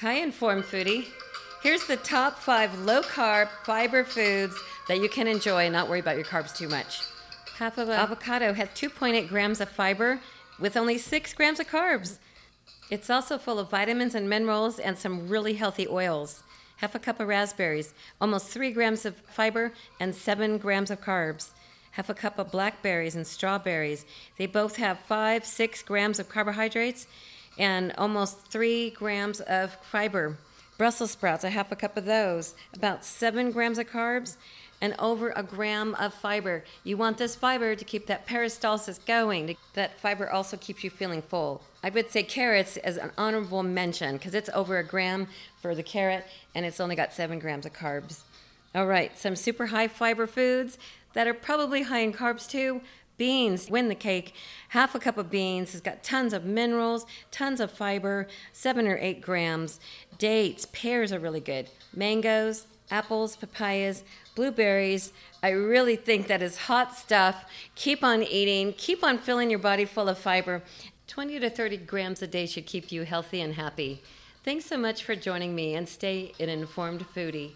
Hi, Informed Foodie. Here's the top five low carb fiber foods that you can enjoy and not worry about your carbs too much. Half of an avocado has 2.8 grams of fiber with only 6 grams of carbs. It's also full of vitamins and minerals and some really healthy oils. Half a cup of raspberries, almost 3 grams of fiber and 7 grams of carbs. Half a cup of blackberries and strawberries. They both have 5, 6 grams of carbohydrates and almost three grams of fiber. Brussels sprouts, a half a cup of those, about seven grams of carbs, and over a gram of fiber. You want this fiber to keep that peristalsis going. That fiber also keeps you feeling full. I would say carrots as an honorable mention because it's over a gram for the carrot and it's only got seven grams of carbs. All right, some super high fiber foods that are probably high in carbs too Beans win the cake. Half a cup of beans has got tons of minerals, tons of fiber, seven or eight grams. Dates, pears are really good. Mangoes, apples, papayas, blueberries. I really think that is hot stuff. Keep on eating, keep on filling your body full of fiber. 20 to 30 grams a day should keep you healthy and happy. Thanks so much for joining me and stay an informed foodie.